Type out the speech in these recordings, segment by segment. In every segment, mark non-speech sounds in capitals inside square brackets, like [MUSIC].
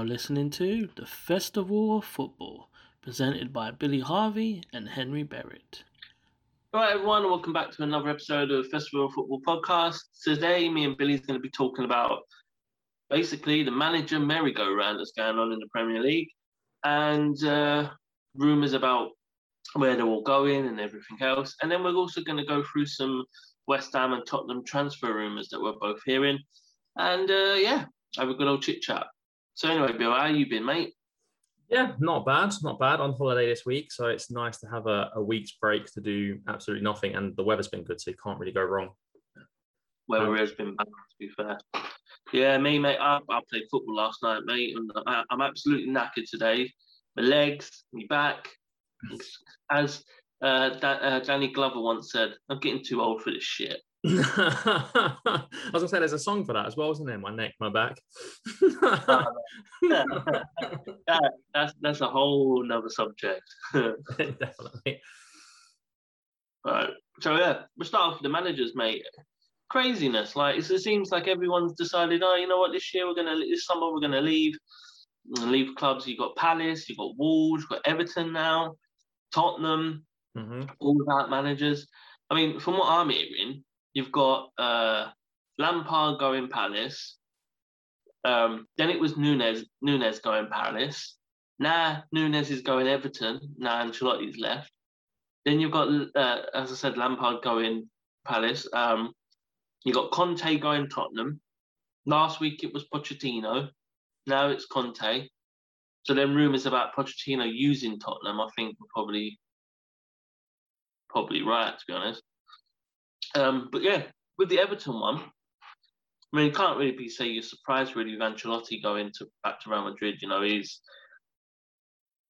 Now listening to the Festival of Football, presented by Billy Harvey and Henry Barrett. All right, everyone, welcome back to another episode of Festival of Football podcast. Today, me and Billy's going to be talking about basically the manager merry-go-round that's going on in the Premier League and uh, rumours about where they're all going and everything else. And then we're also going to go through some West Ham and Tottenham transfer rumours that we're both hearing. And uh, yeah, have a good old chit chat. So anyway, Bill, how you been, mate? Yeah, not bad, not bad. On holiday this week, so it's nice to have a, a week's break to do absolutely nothing, and the weather's been good, so you can't really go wrong. Weather has been bad, to be fair. Yeah, me, mate. I, I played football last night, mate, and I, I'm absolutely knackered today. My legs, my back. As uh, da- uh, Danny Glover once said, I'm getting too old for this shit. I was gonna say there's a song for that as well, isn't there? My neck, my back. [LAUGHS] that, that's that's a whole nother subject. [LAUGHS] Definitely. Right. So yeah, we start off with the managers, mate. Craziness. Like it seems like everyone's decided, oh, you know what, this year we're gonna this summer we're gonna leave. Leave clubs. You've got Palace, you've got Wolves, you got Everton now, Tottenham, hmm all about managers. I mean, from what I'm hearing, you've got uh, Lampard going Palace. Um, then it was Nunes, Nunes going Palace. Now Nunes is going Everton. Now Ancelotti's left. Then you've got, uh, as I said, Lampard going Palace. Um, you got Conte going Tottenham. Last week it was Pochettino. Now it's Conte. So then rumours about Pochettino using Tottenham, I think, were probably probably right to be honest. Um, but yeah, with the Everton one, I mean, you can't really be say you're surprised really with Ancelotti going to back to Real Madrid. You know, he's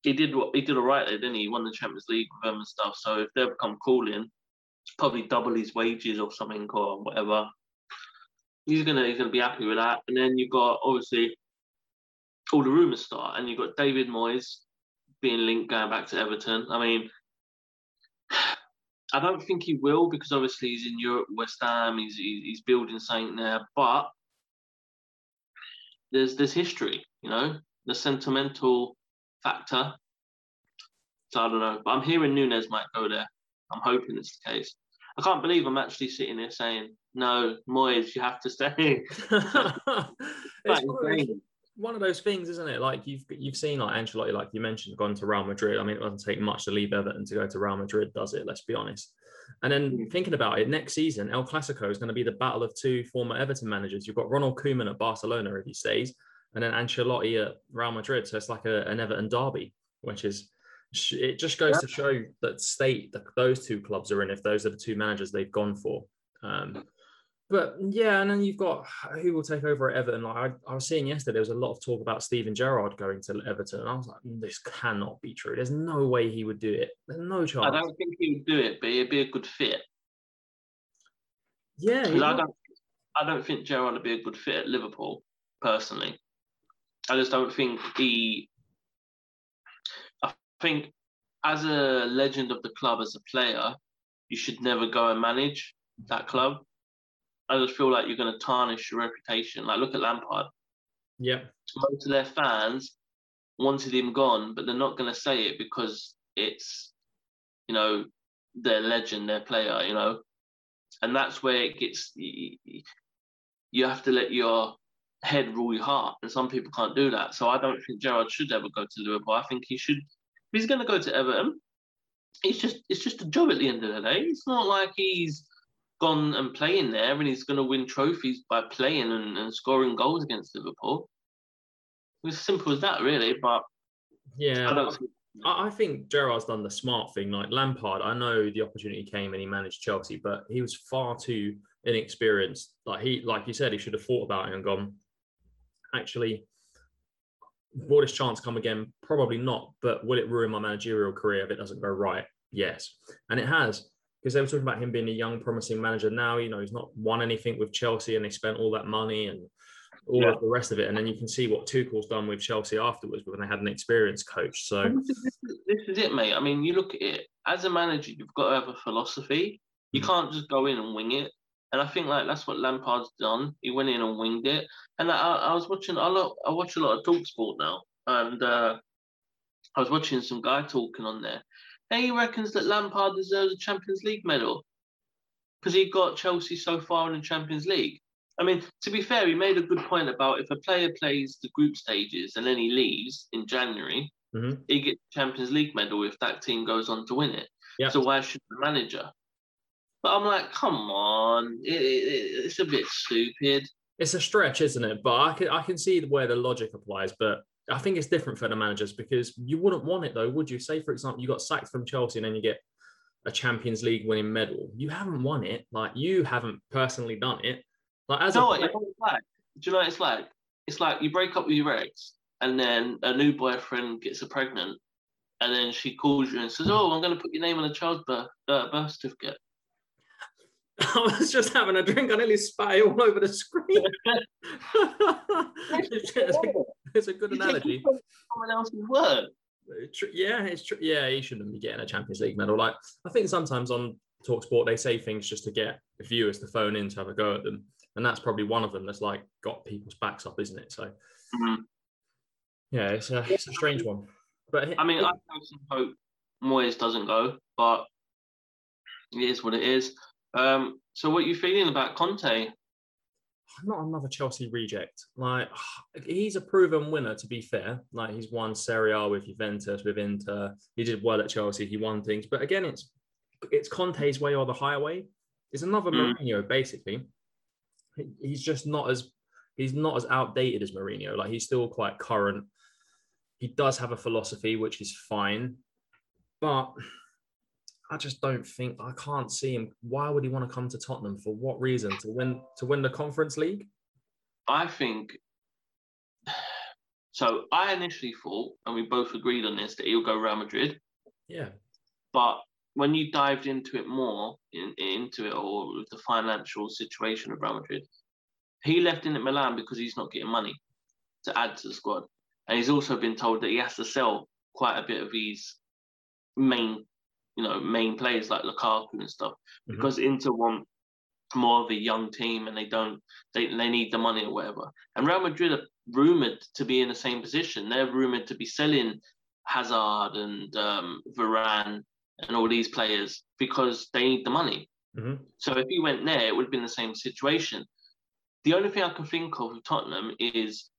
he did what he did all right there, didn't he? He won the Champions League with them and stuff. So if they ever come calling, probably double his wages or something or whatever. He's gonna he's gonna be happy with that. And then you've got obviously all the rumours start, and you've got David Moyes being linked going back to Everton. I mean, I don't think he will because obviously he's in Europe, West Ham. He's he's building something there, but there's there's history, you know, the sentimental factor. So I don't know, but I'm hearing Nunes might go there. I'm hoping it's the case. I can't believe I'm actually sitting here saying no, Moyes, you have to stay. [LAUGHS] it's But one of, those, one of those things, isn't it? Like you've you've seen like Ancelotti, like you mentioned, gone to Real Madrid. I mean, it doesn't take much to leave Everton to go to Real Madrid, does it? Let's be honest. And then Mm. thinking about it, next season El Clasico is going to be the battle of two former Everton managers. You've got Ronald Koeman at Barcelona if he stays, and then Ancelotti at Real Madrid. So it's like a, an Everton derby, which is it just goes to show that state that those two clubs are in if those are the two managers they've gone for. Um, but yeah, and then you've got who will take over at Everton. Like I, I was seeing yesterday, there was a lot of talk about Steven Gerrard going to Everton. And I was like, mm, this cannot be true. There's no way he would do it. There's no chance. I don't think he would do it, but it'd be a good fit. Yeah, I don't, I don't think Gerrard would be a good fit at Liverpool, personally. I just don't think he. I think, as a legend of the club, as a player, you should never go and manage that club. I just feel like you're going to tarnish your reputation. Like, look at Lampard. yeah, Most of their fans wanted him gone, but they're not going to say it because it's, you know, their legend, their player, you know. And that's where it gets, you have to let your head rule your heart. And some people can't do that. So I don't think Gerrard should ever go to Liverpool. I think he should, if he's going to go to Everton, it's just, it's just a job at the end of the day. It's not like he's gone and playing there and he's going to win trophies by playing and, and scoring goals against Liverpool. It's as simple as that, really. But yeah. I don't. think- I I think Gerrard's done the smart thing. Like Lampard, I know the opportunity came and he managed Chelsea, but he was far too inexperienced. Like he, like you said, he should have thought about it and gone. Actually, will this chance come again? Probably not. But will it ruin my managerial career if it doesn't go right? Yes, and it has because they were talking about him being a young, promising manager. Now, you know, he's not won anything with Chelsea, and they spent all that money and all Yeah. of the rest of it. And then you can see what Tuchel's done with Chelsea afterwards when they had an experienced coach. So. This is, it, mate. I mean, you look at it as a manager, you've got to have a philosophy. You Mm. can't just go in and wing it. And I think like that's what Lampard's done. He went in and winged it. And I, I was watching a lot. I watch a lot of Talk Sport now, and uh, I was watching some guy talking on there, and he reckons that Lampard deserves a Champions League medal because he got Chelsea so far in the Champions League. I mean, to be fair, he made a good point about if a player plays the group stages and then he leaves in January, Mhm. he gets a Champions League medal if that team goes on to win it. Yeah. So why should the manager? But I'm like, come on, it, it, it's a bit stupid. It's a stretch, isn't it? But I can I can see where the logic applies, but I think it's different for the managers because you wouldn't want it though, would you? Say for example, you got sacked from Chelsea and then you get a Champions League winning medal. You haven't won it. Like you haven't personally done it. Like as You know what player- it's like? Do you know what it's like? It's like you break up with your ex, and then a new boyfriend gets her pregnant, and then she calls you and says, "Oh, I'm going to put your name on a child's birth, uh, birth certificate." [LAUGHS] I was just having a drink. I nearly spat it all over the screen. it's, [LAUGHS] a, [LAUGHS] it's a good analogy. someone else's word. Tr- Yeah, it's true. Yeah, he shouldn't be getting a Champions League medal. Like I think sometimes on Talksport they say things just to get viewers to phone in to have a go at them, and that's probably one of them that's like got people's backs up, isn't it? So Mhm. yeah, it's a it's a strange one. But I mean, I personally hope Moyes doesn't go, but it is what it is. Um, so, what are you feeling about Conte? not another Chelsea reject. Like [SIGHS] he's a proven winner, to be fair. Like he's won Serie A with Juventus, with Inter. He did well at Chelsea. He won things, but again, it's it's Conte's way or the highway. It's another Mm. Mourinho, basically. He's just not as he's not as outdated as Mourinho. Like he's still quite current. He does have a philosophy, which is fine, but I just don't think I can't see him. Why would he want to come to Tottenham? For what reason? To win to win the Conference League? I think. [SIGHS] So, I initially thought, and we both agreed on this, that he'll go Real Madrid. Yeah. But when you dived into it more, in, into it all, with the financial situation of Real Madrid, he left Inter Milan because he's not getting money to add to the squad. And he's also been told that he has to sell quite a bit of his main, you know, main players like Lukaku and stuff Mhm. because Inter want more of a young team and they don't, they, they need the money or whatever. And Real Madrid are rumoured to be in the same position. They're rumoured to be selling Hazard and um, Varane and all these players because they need the money. Mhm. So if he went there, it would have been the same situation. The only thing I can think of with Tottenham is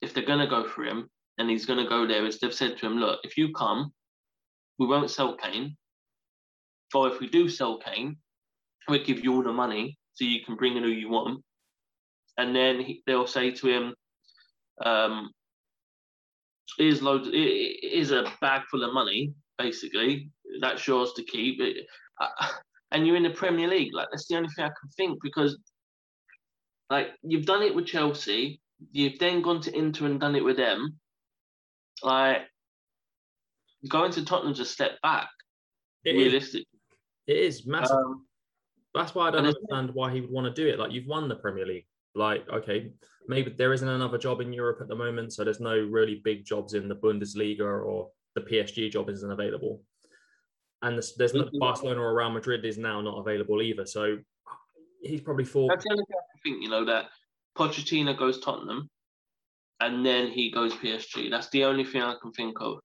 if they're going to go for him and he's going to go there, is they've said to him, look, if you come, we won't sell Kane. Or if we do sell Kane, we'll give you all the money so you can bring in who you want. And then he, they'll say to him, um, here's loads, here's a bag full of money, basically. That's yours to keep. It, [LAUGHS] and you're in the Premier League. Like that's the only thing I can think because, like, you've done it with Chelsea. You've then gone to Inter and done it with them. Like, going to Tottenham's a step back. It is, realistic. It is massive. Um, That's why I don't understand why he would want to do it. Like you've won the Premier League. Like, okay, maybe there isn't another job in Europe at the moment, so there's no really big jobs in the Bundesliga or the PSG job isn't available. And there's, there's no, Mhm. Barcelona or Real Madrid is now not available either. So he's probably thought, That's the only thing I think, you know, that Pochettino goes Tottenham and then he goes PSG. That's the only thing I can think of.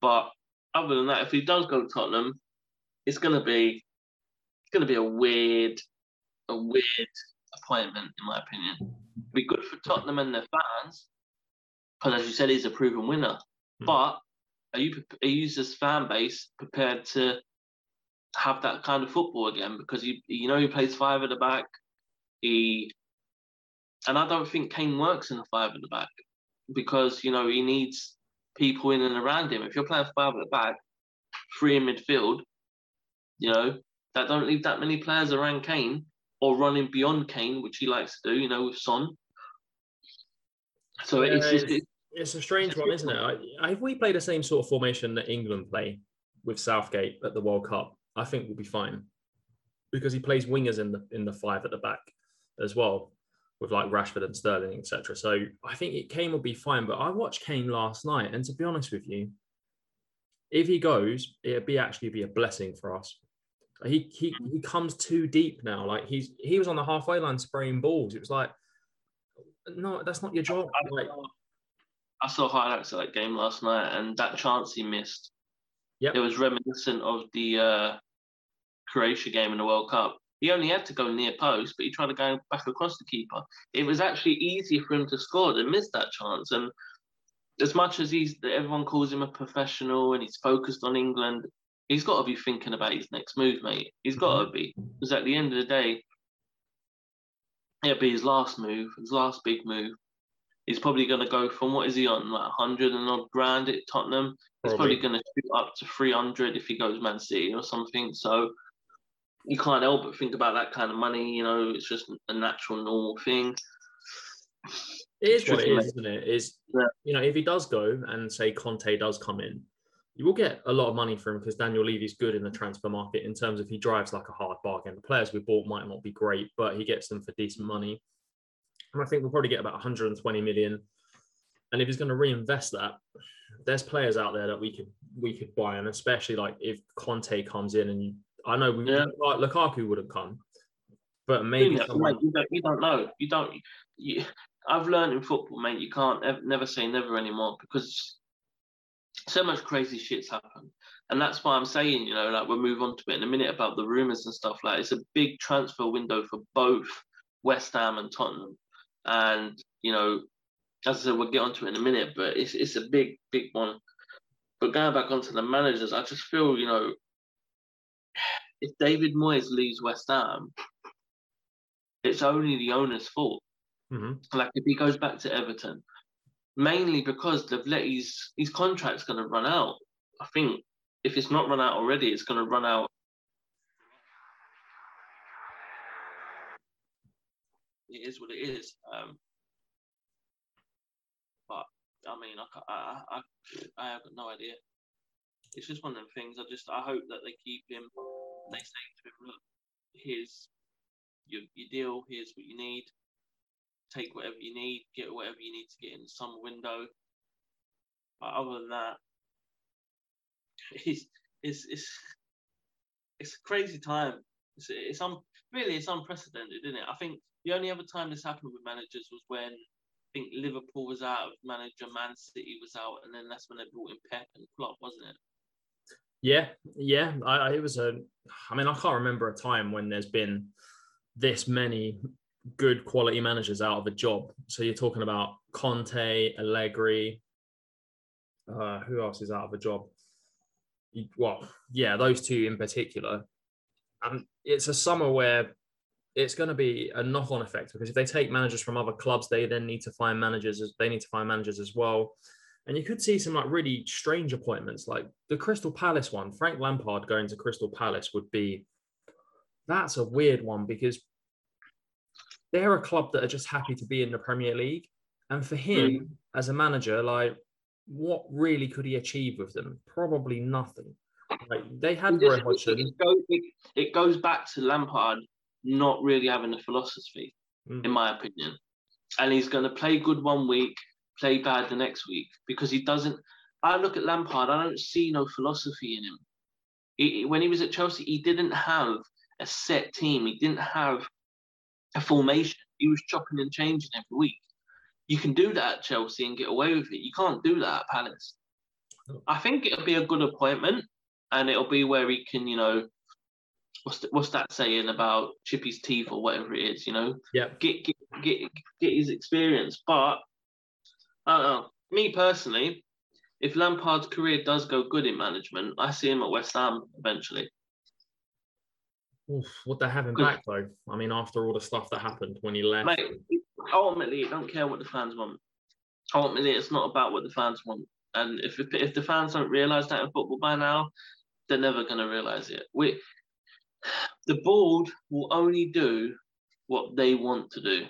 But other than that, if he does go to Tottenham, it's gonna be it's gonna be a weird, a weird appointment, in my opinion. Be good for Tottenham and their fans, because as you said, he's a proven winner. Hmm. But are you are you as fan base prepared to have that kind of football again? Because you you know he plays five at the back. He and I don't think Kane works in the five at the back because you know he needs people in and around him. If you're playing five at the back, three in midfield, you know that don't leave that many players around Kane or running beyond Kane, which he likes to do. You know with Son. So it's just it's- it's a strange one, isn't it? I, if we play the same sort of formation that England play with Southgate at the World Cup, I think we'll be fine because he plays wingers in the in the five at the back as well with like Rashford and Sterling, etc. So I think it, Kane will be fine. But I watched Kane last night, and to be honest with you, if he goes, it'd be actually be a blessing for us He he he comes too deep now. Like he's he was on the halfway line spraying balls. It was like, no, that's not your job. I, Like, I saw highlights of that game last night, and that chance he missed. Yep. It was reminiscent of the uh, Croatia game in the World Cup. He only had to go near post, but he tried to go back across the keeper. It was actually easier for him to score than miss that chance. And as much as he's everyone calls him a professional and he's focused on England, he's got to be thinking about his next move, mate. He's got to mm-hmm. be because at the end of the day, it'll be his last move, his last big move. He's probably going to go from what is he on, like 100 and odd grand at Tottenham. He's probably, Probably. going to shoot up to 300 if he goes Man City or something. So you can't help but think about that kind of money. You know, it's just a natural, normal thing. It is what it is, mate. isn't it? Is Yeah. you know, if he does go and say Conte does come in, you will get a lot of money for him because Daniel Levy's good in the transfer market in terms of he drives like a hard bargain. The players we bought might not be great, but he gets them for decent money. And I think we'll probably get about 120 million. And if he's going to reinvest that, there's players out there that we could we could buy, and especially like if Conte comes in and you, I know we, Yeah. like Lukaku would have come, but maybe Yeah, someone, mate, you, don't, you don't know. You don't. You, I've learned in football, mate. You can't ev- never say never anymore because so much crazy shit's happened, and that's why I'm saying, you know, like we'll move on to it in a minute about the rumors and stuff. Like it's a big transfer window for both West Ham and Tottenham, and you know, as I said, we'll get onto it in a minute, but it's it's a big big one. But going back onto the managers, I just feel, you know, if David Moyes leaves West Ham, it's only the owner's fault. Mhm. Like if he goes back to Everton, mainly because let his contract's going to run out. I think if it's not run out already, it's going to run out. It is what it is. Um, but I mean, I, I, I, I have no idea. It's just one of them things. I just I hope that they keep him. They say to him, look, here's your your deal. Here's what you need. Take whatever you need. Get whatever you need to get in summer window. But other than that, [LAUGHS] it's it's it's it's a crazy time. It's it's un, really it's unprecedented, isn't it? I think the only other time this happened with managers was when I think Liverpool was out of manager, Man City was out, and then that's when they brought in Pep and Klopp, wasn't it? Yeah, yeah. I it was a. I mean, I can't remember a time when there's been this many good quality managers out of a job. So you're talking about Conte, Allegri. Uh, who else is out of a job? Well, yeah, those two in particular. And it's a summer where it's going to be a knock-on effect because if they take managers from other clubs, they then need to find managers. As, they need to find managers as well. And you could see some like really strange appointments, like the Crystal Palace one. Frank Lampard going to Crystal Palace would be that's a weird one because they're a club that are just happy to be in the Premier League. And for him as a manager, like what really could he achieve with them? Probably nothing. Like they had It Roy Hodgson. It goes, it, it goes back to Lampard not really having a philosophy, Mm. in my opinion. And he's going to play good one week, play bad the next week because he doesn't. I look at Lampard, I don't see no philosophy in him. He, when he was at Chelsea, he didn't have a set team, he didn't have a formation. He was chopping and changing every week. You can do that at Chelsea and get away with it. You can't do that at Palace. I think it'll be a good appointment, and it'll be where he can, you know, what's the, what's that saying about Chippy's teeth or whatever it is, you know, Yeah. get get get get his experience. But I don't know. Me personally, if Lampard's career does go good in management, I see him at West Ham eventually. Oof, would they have him back though? I mean, after all the stuff that happened when he left. Mate, ultimately, I don't care what the fans want. Ultimately, it's not about what the fans want. And if if, the fans don't realise that in football by now, they're never going to realise it. We, the board will only do what they want to do.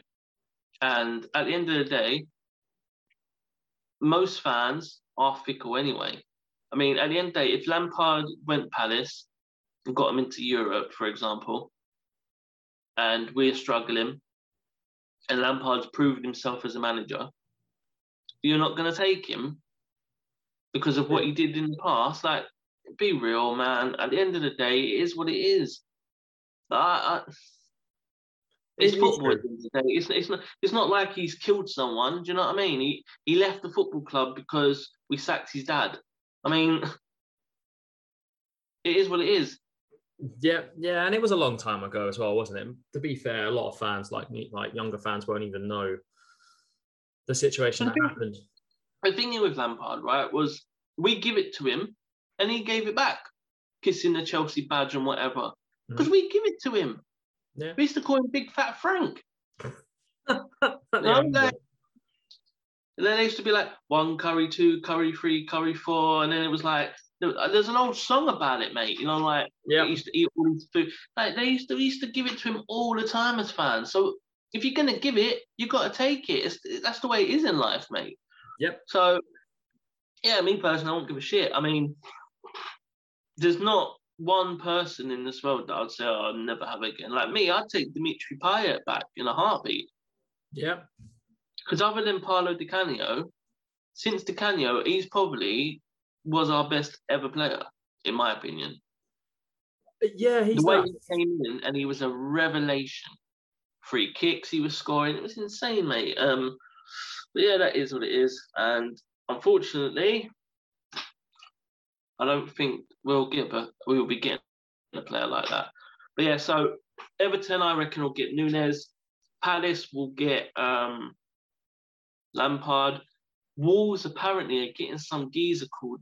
And at the end of the day, most fans are fickle anyway. I mean, at the end of the day, if Lampard went Palace got them into Europe, for example, and we're struggling, and Lampard's proved himself as a manager, you're not going to take him because of what he did in the past. Like, be real, man. At the end of the day, it is what it is. I, I, it's It football. true. At the end of the day. It's, it's not. It's not like he's killed someone. Do you know what I mean? He he left the football club because we sacked his dad. I mean, [LAUGHS] it is what it is. Yeah, yeah, and it was a long time ago as well, wasn't it? To be fair, a lot of fans, like me, like younger fans, won't even know the situation that think- happened. The thing with Lampard, right, was we give it to him and he gave it back, kissing the Chelsea badge and whatever. Mm. Because we give it to him. Yeah. We used to call him Big Fat Frank. Yeah, No, like- And then they used to be like one curry, two curry, three curry, four, and then it was like Uh, there's an old song about it, mate. You know, like yeah, they used to eat all his food. Like they used to we used to give it to him all the time as fans. So if you're gonna give it, you got to take it. It's, that's the way it is in life, mate. Yep. So yeah, me personally, I won't give a shit. I mean, there's not one person in this world that I'd say oh, I'll never have again. Like me, I'd take Dimitri Payet back in a heartbeat. yeah. Because other than Paolo Di Canio, since Di Canio, he's probably was our best ever player, in my opinion. Yeah, he's the way he came in and he was a revelation. Free kicks he was scoring, it was insane, mate. Um, but yeah, that is what it is. And unfortunately, I don't think we'll get a, we will be getting a player like that. But yeah, so Everton, I reckon, will get Nunes. Palace will get um, Lampard. Wolves apparently are getting some geezer called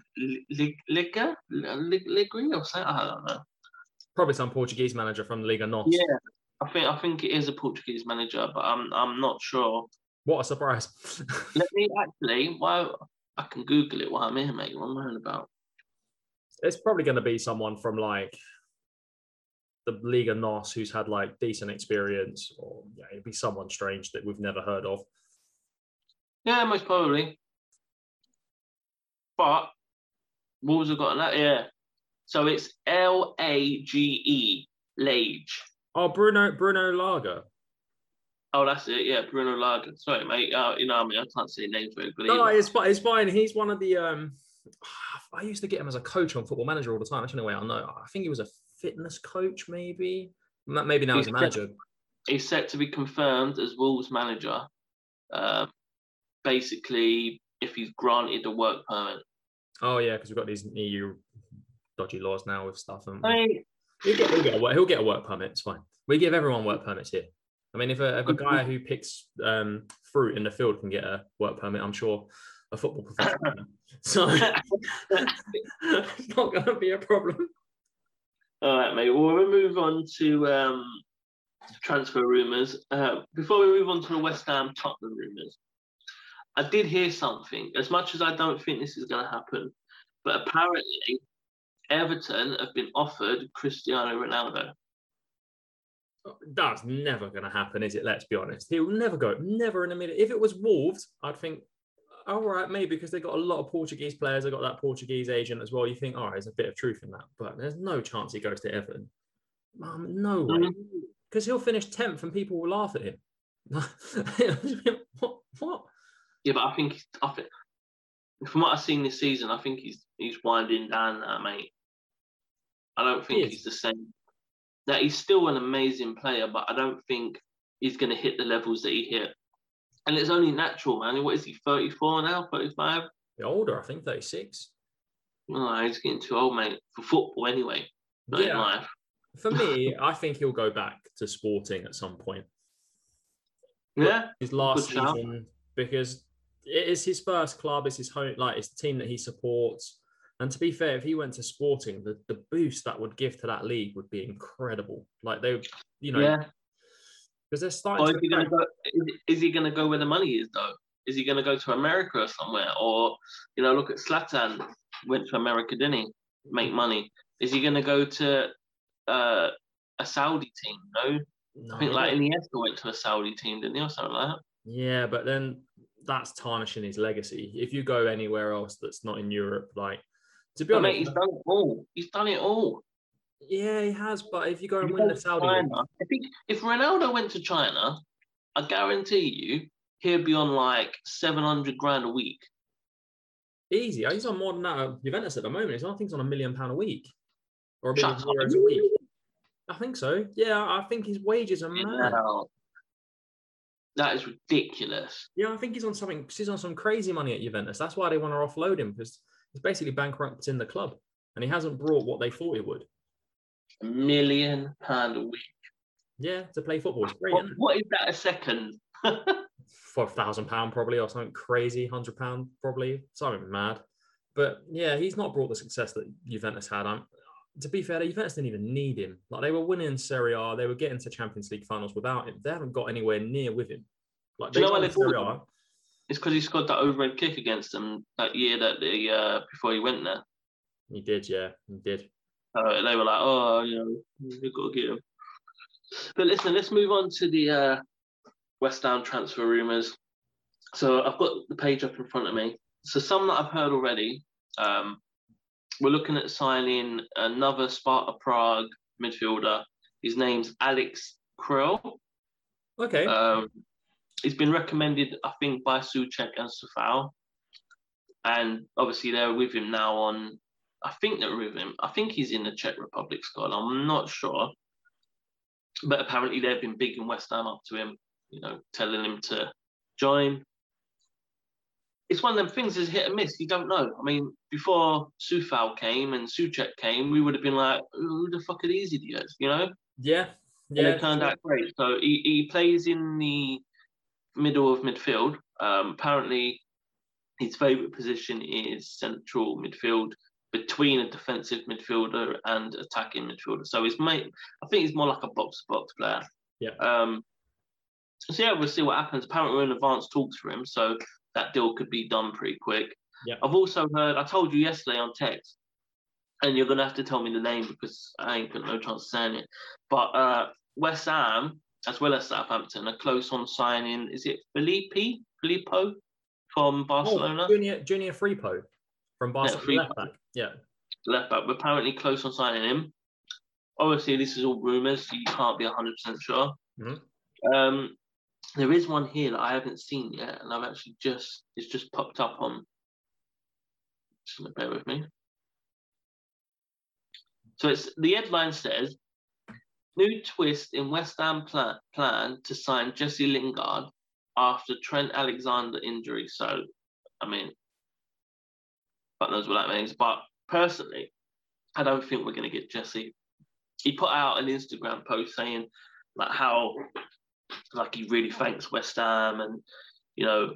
Liga, Ligri or something. I don't know. Probably some Portuguese manager from the Liga Nos. Yeah, I think I think it is a Portuguese manager, but I'm I'm not sure. What a surprise. Let [LAUGHS] me actually. Well, I can Google it while I'm here, mate. What am I on about? it's probably going to be someone from like the Liga Nos who's had like decent experience, or yeah, it'd be someone strange that we've never heard of. Yeah, most probably. But Wolves have got that. Yeah. So it's L A G E Lage. Oh, Bruno Bruno Lager. Oh, that's it. Yeah, Bruno Lager. Sorry, mate. Uh, you know, I mean, I can't say names very good. No, either. it's fine. It's fine. He's one of the. um [SIGHS] I used to get him as a coach on Football Manager all the time. That's the only way I know. I think he was a fitness coach, maybe. Maybe now he's a He's manager. He's set to be confirmed as Wolves manager. Uh, basically, if he's granted a work permit. Oh yeah, because we've got these EU dodgy laws now with stuff. And I mean, he'll, get, he'll, get a, work- he'll get a work permit. It's fine. We give everyone work permits here. I mean, if a, if a guy who picks um, fruit in the field can get a work permit, I'm sure a football professional. can. [LAUGHS] So it's [LAUGHS] not going to be a problem. All right, mate. Well, we'll move on to um, transfer rumours. Uh, before we move on to the West Ham Tottenham rumours, I did hear something. As much as I don't think this is going to happen, but apparently Everton have been offered Cristiano Ronaldo. That's never going to happen, is it? Let's be honest. He'll never go. Never in a minute. If it was Wolves, I'd think, all right, maybe because they got a lot of Portuguese players. They got that Portuguese agent as well. You think, all right, there's a bit of truth in that, but there's no chance he goes to Everton. Um, no way, because he'll finish tenth and people will laugh at him. [LAUGHS] what? What? Yeah, but I think he's- I think from what I've seen this season, I think he's he's winding down now, mate. I don't think is. he's the same. That he's still an amazing player, but I don't think he's going to hit the levels that he hit. And it's only natural, man. What is he? Thirty four now? Thirty five? Older, I think, thirty-six. No, he's getting too old, mate. For football, anyway. Not in Yeah. life. For me, [LAUGHS] I think he'll go back to Sporting at some point. Yeah. his last season because it is his first club, it's his home, like it's the team that he supports. And to be fair, if he went to Sporting, the, the boost that would give to that league would be incredible. Like they, you know, yeah. because they're starting Or to is he going to go? Is, is he going to go where the money is, though? Is he going to go to America or somewhere? Or, you know, look at Zlatan. Went to America, didn't he? Make money. Is he going to go to uh, a Saudi team? No. No, I think like won't. Iniesta went to a Saudi team, didn't he, or something like that? yeah, but then that's tarnishing his legacy. If you go anywhere else that's not in Europe, like to be But mate, honest, he's done it all. He's done it all. yeah, he has. But if you go and win the Saudi, China, if, he, if Ronaldo went to China, I guarantee you he'd be on like seven hundred grand a week. Easy. Oh, he's on more than that at Juventus at the moment. He's on, I think he's on a million pound a week. Or a million Shut up. euros a week. I think so. Yeah, I think his wages are mad. Wow. That is ridiculous. Yeah, I think he's on something. He's on some crazy money at Juventus. That's why they want to offload him because he's basically bankrupting the club, and he hasn't brought what they thought he would. A million pound a week. Yeah, to play football, it's great. What, isn't it? what is that a second? [LAUGHS] Five thousand pound probably, or something crazy. Hundred pound probably, something mad. But yeah, he's not brought the success that Juventus had. I'm, to be fair, the Juventus didn't even need him. Like they were winning Serie A, they were getting to Champions League finals without him. They haven't got anywhere near with him. Like Do you know why they Serie A. It's because he scored that overhead kick against them that year that the uh, before he went there. He did, yeah, he did. Uh, they were like, oh, you know, we've got to get him. But listen, let's move on to the uh, West Ham transfer rumours. So I've got the page up in front of me. So some that I've heard already. Um, we're looking at signing another Sparta Prague midfielder. His name's Alex Král. Okay. Um, he's been recommended, I think, by Souček and Safal. And obviously, they're with him now on. I think they're with him. I think he's in the Czech Republic squad. I'm not sure. But apparently, they've been big in West Ham up to him, you know, telling him to join. It's one of them things is hit and miss. You don't know. I mean, before Sufal came and Souček came, we would have been like, who the fuck are these idiots, you know? yeah. and Yeah. it turned out great. So he, he plays in the middle of midfield. Um, apparently, his favourite position is central midfield between a defensive midfielder and attacking midfielder. So he's mate, I think he's more like a box to box player. Yeah. Um, so yeah, we'll see what happens. Apparently, we're in advanced talks for him, so that deal could be done pretty quick. Yeah. I've also heard. I told you yesterday on text, and you're gonna have to tell me the name because I ain't got no chance of saying it. But uh, West Ham, as well as Southampton, are close on signing. Is it Felipe Filippo from Barcelona? Oh, Junior Junior Firpo from Barcelona back. Yeah. left back. We're apparently close on signing him. Obviously, this is all rumours, so you can't be 100% sure. Mhm. Um, there is one here that I haven't seen yet, and I've actually just, it's just popped up on. Just bear with me. So it's the headline says, new twist in West Ham plan, plan to sign Jesse Lingard after Trent Alexander injury. So, I mean, God knows what that means. But personally, I don't think we're going to get Jesse. He put out an Instagram post saying like how like he really thanks West Ham and you know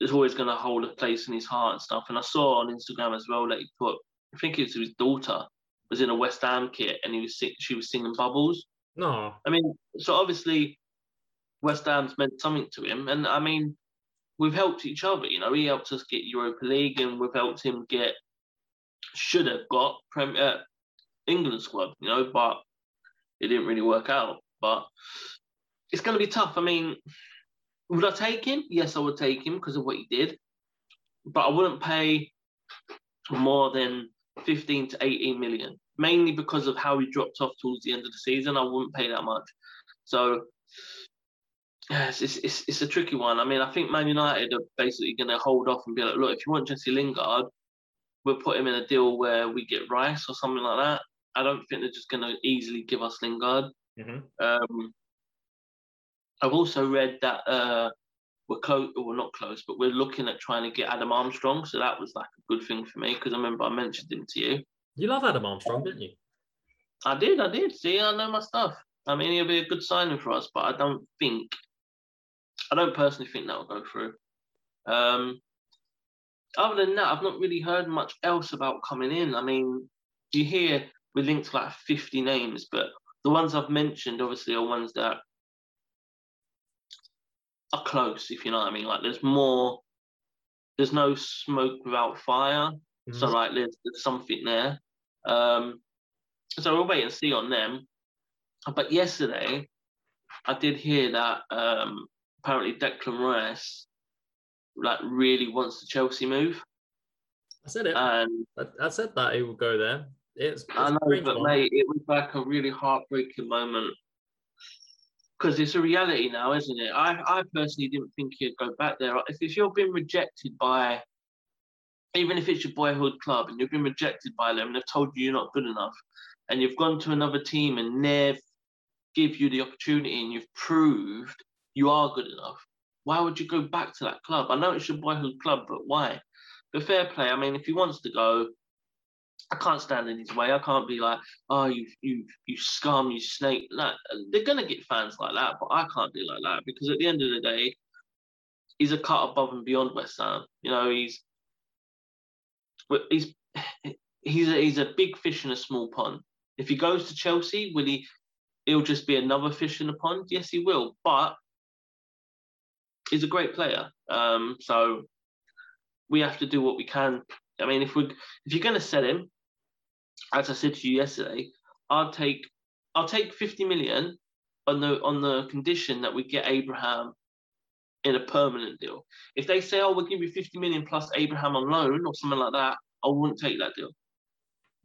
is always going to hold a place in his heart and stuff. And I saw on Instagram as well that he put I think it was his daughter was in a West Ham kit and he was she was singing Bubbles. No. I mean, so obviously West Ham's meant something to him, and I mean, we've helped each other. You know, he helped us get Europa League, and we've helped him get should have got Premier uh, England squad. You know, but it didn't really work out. But it's going to be tough. I mean, would I take him? Yes, I would take him because of what he did, but I wouldn't pay more than 15 to 18 million, mainly because of how he dropped off towards the end of the season. I wouldn't pay that much. So, yeah, it's, it's, it's, a tricky one. I mean, I think Man United are basically going to hold off and be like, look, if you want Jesse Lingard, we'll put him in a deal where we get Rice or something like that. I don't think they're just going to easily give us Lingard. Mhm. Um, I've also read that uh, we're close, or not close, but we're looking at trying to get Adam Armstrong. So that was like a good thing for me because I remember I mentioned him to you. You love Adam Armstrong, didn't you? I did, I did. See, I know my stuff. I mean, he'll be a good signing for us, but I don't think, I don't personally think that will go through. Um, other than that, I've not really heard much else about coming in. I mean, do you hear we linked to like 50 names, but the ones I've mentioned obviously are ones that are close, if you know what I mean. Like, there's more, there's no smoke without fire. So Mhm. like there's, there's something there. Um, so we'll wait and see on them. But yesterday, I did hear that um, apparently Declan Rice like really wants the Chelsea move, I said it. and I, I said that he would go there. It's, it's I know, but one. mate, it was like a really heartbreaking moment because it's a reality now, isn't it? I, I personally didn't think he'd go back there. If, if you're being rejected by even if it's your boyhood club and you've been rejected by them and they've told you you're not good enough, and you've gone to another team and they've give you the opportunity and you've proved you are good enough, why would you go back to that club? I know it's your boyhood club, but why? But fair play. I mean, if he wants to go, I can't stand in his way. I can't be like, oh, you, you, you scum, you snake. Like, they're gonna get fans like that, but I can't be like that because at the end of the day, he's a cut above and beyond West Ham. You know, he's he's he's a, he's a big fish in a small pond. If he goes to Chelsea, will he? He'll just be another fish in the pond. Yes, he will. But he's a great player. Um, so we have to do what we can. I mean, if we if you're going to sell him, as I said to you yesterday, I'll take I'll take 50 million on the on the condition that we get Abraham in a permanent deal. If they say, "Oh, we'll give you 50 million plus Abraham on loan" or something like that, I wouldn't take that deal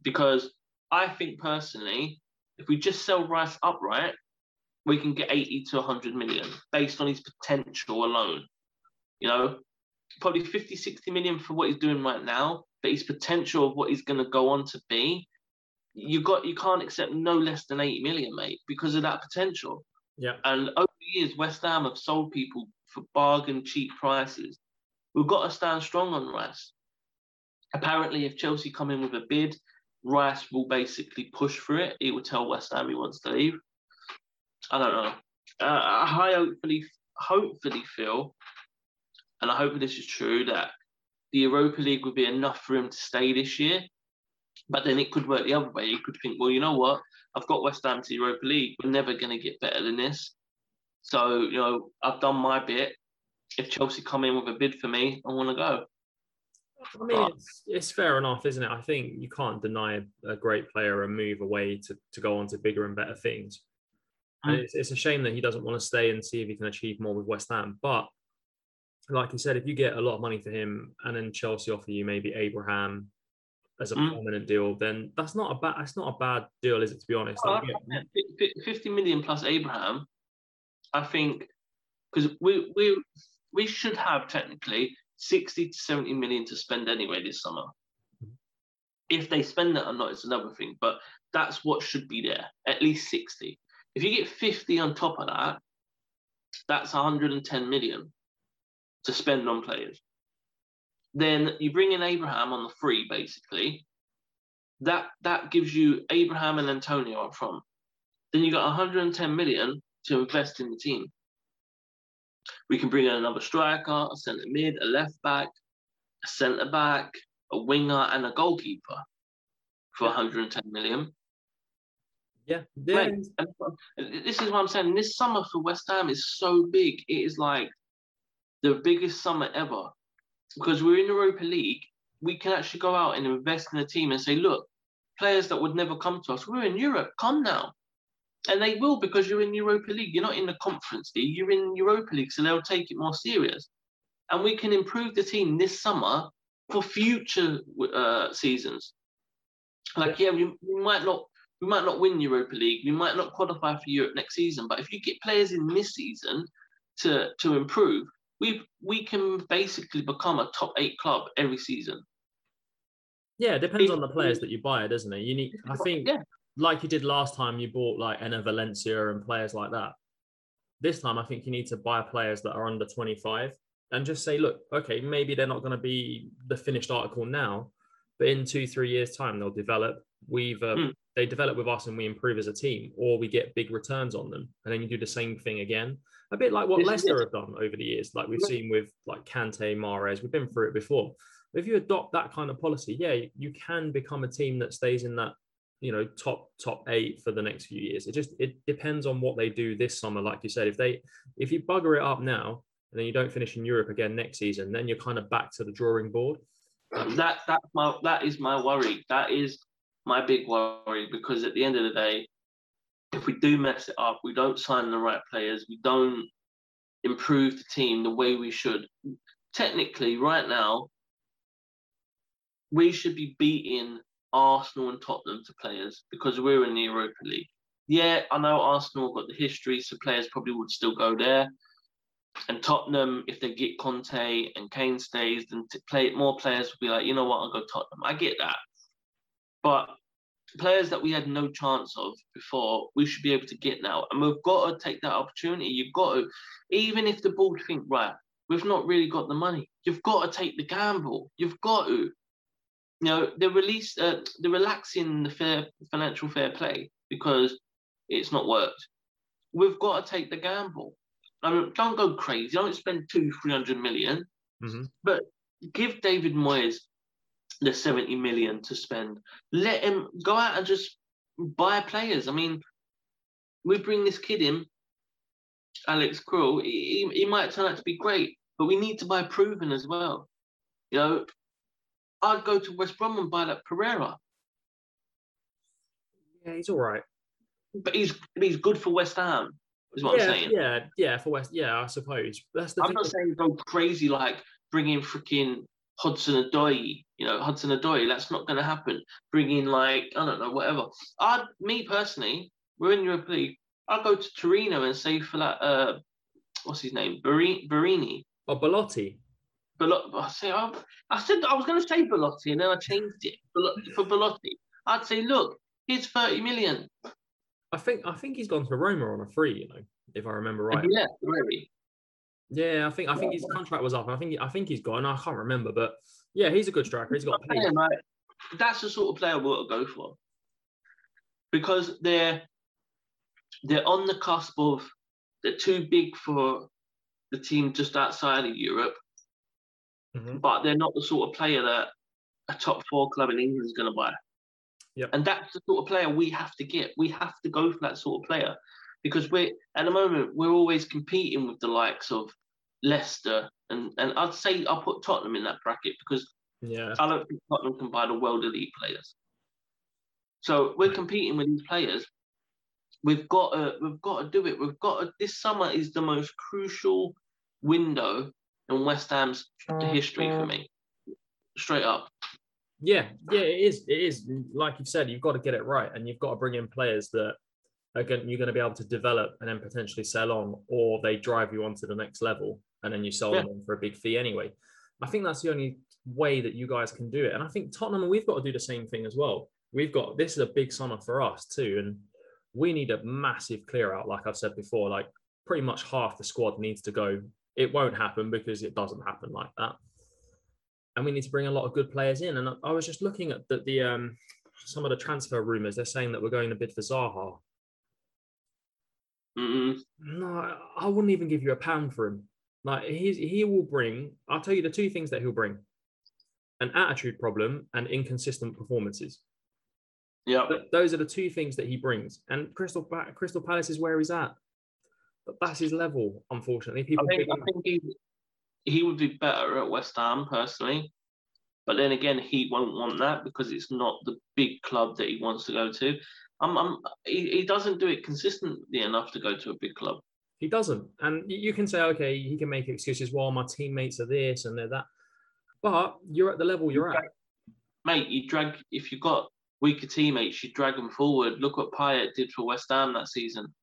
because I think personally, if we just sell Rice upright, we can get 80 to 100 million based on his potential alone. You know, probably 50, 60 million for what he's doing right now, but his potential of what he's going to go on to be, you got you can't accept no less than 80 million, mate, because of that potential. Yeah. And over the years, West Ham have sold people for bargain cheap prices. We've got to stand strong on Rice. Apparently, if Chelsea come in with a bid, Rice will basically push for it. He will tell West Ham he wants to leave. I don't know. Uh, I hopefully, hopefully feel, and I hope this is true, that the Europa League would be enough for him to stay this year. But then it could work the other way. He could think, well, you know what? I've got West Ham to the Europa League. We're never going to get better than this. So, you know, I've done my bit. If Chelsea come in with a bid for me, I want to go. I mean, it's, it's fair enough, isn't it? I think you can't deny a great player a move away to, to go on to bigger and better things. And mm. it's, it's a shame that he doesn't want to stay and see if he can achieve more with West Ham. But like you said, if you get a lot of money for him and then Chelsea offer you maybe Abraham as a mm. permanent deal, then that's not a bad that's not a bad deal, is it? To be honest, well, fifty million plus Abraham, I think, because we we we should have technically 60 to 70 million to spend anyway this summer. If they spend that or not, it's another thing, but that's what should be there, at least 60. If you get 50 on top of that, that's 110 million to spend on players. Then you bring in Abraham on the free, basically. That that gives you Abraham and Antonio up front. Then you got 110 million to invest in the team. We can bring in another striker, a centre mid, a left back, a centre back, a winger, and a goalkeeper for 110 million. Yeah. yeah. This is what I'm saying. This summer for West Ham is so big. It is like the biggest summer ever because we're in the Europa League. We can actually go out and invest in a team and say, look, players that would never come to us, we're in Europe. Come now. And they will because you're in Europa League. You're not in the Conference League. You're in Europa League, so they'll take it more serious. And we can improve the team this summer for future uh, seasons. Like, yeah, we, we might not we might not win Europa League. We might not qualify for Europe next season. But if you get players in this season to to improve, we we can basically become a top eight club every season. Yeah, it depends on the players that you buy, doesn't it? You need, I think, yeah like you did last time, you bought like Enner Valencia and players like that. This time, I think you need to buy players that are under 25 and just say, look, okay, maybe they're not going to be the finished article now, but in two, three years' time, they'll develop. We've uh, mm. They develop with us and we improve as a team, or we get big returns on them, and then you do the same thing again. A bit like what this Leicester have done over the years, like we've seen with like Kante, Mahrez, We've been through it before. If you adopt that kind of policy, yeah, you can become a team that stays in that you know top top eight for the next few years. It just it depends on what they do this summer. Like you said, if they if you bugger it up now and then you don't finish in Europe again next season, then you're kind of back to the drawing board. That that's my that is my worry. That is my big worry because at the end of the day, if we do mess it up, we don't sign the right players, we don't improve the team the way we should. Technically, right now, we should be beating Arsenal and Tottenham to players because we're in the Europa League. Yeah, I know Arsenal got the history, so players probably would still go there. and Tottenham, if they get Conte and Kane stays, then to play more players will be like, you know what, I'll go Tottenham. I get that, but players that we had no chance of before, we should be able to get now, and we've got to take that opportunity. You've got to, even if the board think right, we've not really got the money. You've got to take the gamble. You've got to. You know, they're release, uh, they're relaxing the fair financial fair play because it's not worked. We've got to take the gamble. I mean, don't go crazy. Don't spend two, three hundred million, Mhm. but give David Moyes the seventy million to spend. Let him go out and just buy players. I mean, we bring this kid in, Alex Král. He, he might turn out to be great, but we need to buy proven as well. You know, I'd go to West Brom and buy that Pereira, Yeah, he's all right. but he's he's good for West Ham. Is what yeah, I'm saying. yeah, yeah. For West, yeah, I suppose. That's the I'm thing. not saying go crazy like bringing freaking Hudson Odoi, you know, Hudson Odoi. That's not going to happen. Bring in like I don't know, whatever. I'd me personally, we're in Europa League. I'll go to Torino and say for that. Uh, what's his name? Barini. Barini. Oh, Belotti. Belot- I say I, I said I was going to say Belotti and then I changed it for Belotti. I'd say, look, here's 30 million. I think I think he's gone to Roma on a free. You know, if I remember right. Yeah, really. Yeah, I think I think his contract was up. I think I think he's gone. I can't remember, but yeah, he's a good striker. He's got pace. Mate. That's the sort of player we'll go for because they're they're on the cusp of they're too big for the team just outside of Europe, Mhm. but they're not the sort of player that a top four club in England is going to buy. Yep. And that's the sort of player we have to get. We have to go for that sort of player because we're at the moment we're always competing with the likes of Leicester and and I'd say I'll put Tottenham in that bracket because Yeah, I don't think Tottenham can buy the world elite players. So we're competing with these players. We've got to we've got to do it. We've got to, this summer is the most crucial window in West Ham's mm-hmm. history for me. Straight up. yeah, yeah. It is. It is. Like you've said, you've got to get it right, and you've got to bring in players that again you're going to be able to develop and then potentially sell on, or they drive you onto the next level, and then you sell them for a big fee anyway. I think that's the only way that you guys can do it, and I think Tottenham we've got to do the same thing as well. We've got this is a big summer for us too, and we need a massive clear out. Like I've said before, like pretty much half the squad needs to go. It won't happen because it doesn't happen like that and we need to bring a lot of good players in. And I- I was just looking at the, the um, some of the transfer rumors. They're saying that we're going to bid for Zaha. Mm-mm. No, I wouldn't even give you a pound for him. Like he's he will bring. I'll tell you the two things that he'll bring: an attitude problem and inconsistent performances. Yeah. Th- those are the two things that he brings. And Crystal Crystal Palace is where he's at. But that's his level, unfortunately. I People think, think, I think he, he would be better at West Ham personally. But then again, he won't want that because it's not the big club that he wants to go to. I'm, I'm, he, he doesn't do it consistently enough to go to a big club. He doesn't. And you can say, okay, he can make excuses. Well, my teammates are this and they're that. But you're at the level you're at. Mate, you drag, if you've got weaker teammates, you drag them forward. Look what Payet did for West Ham that season.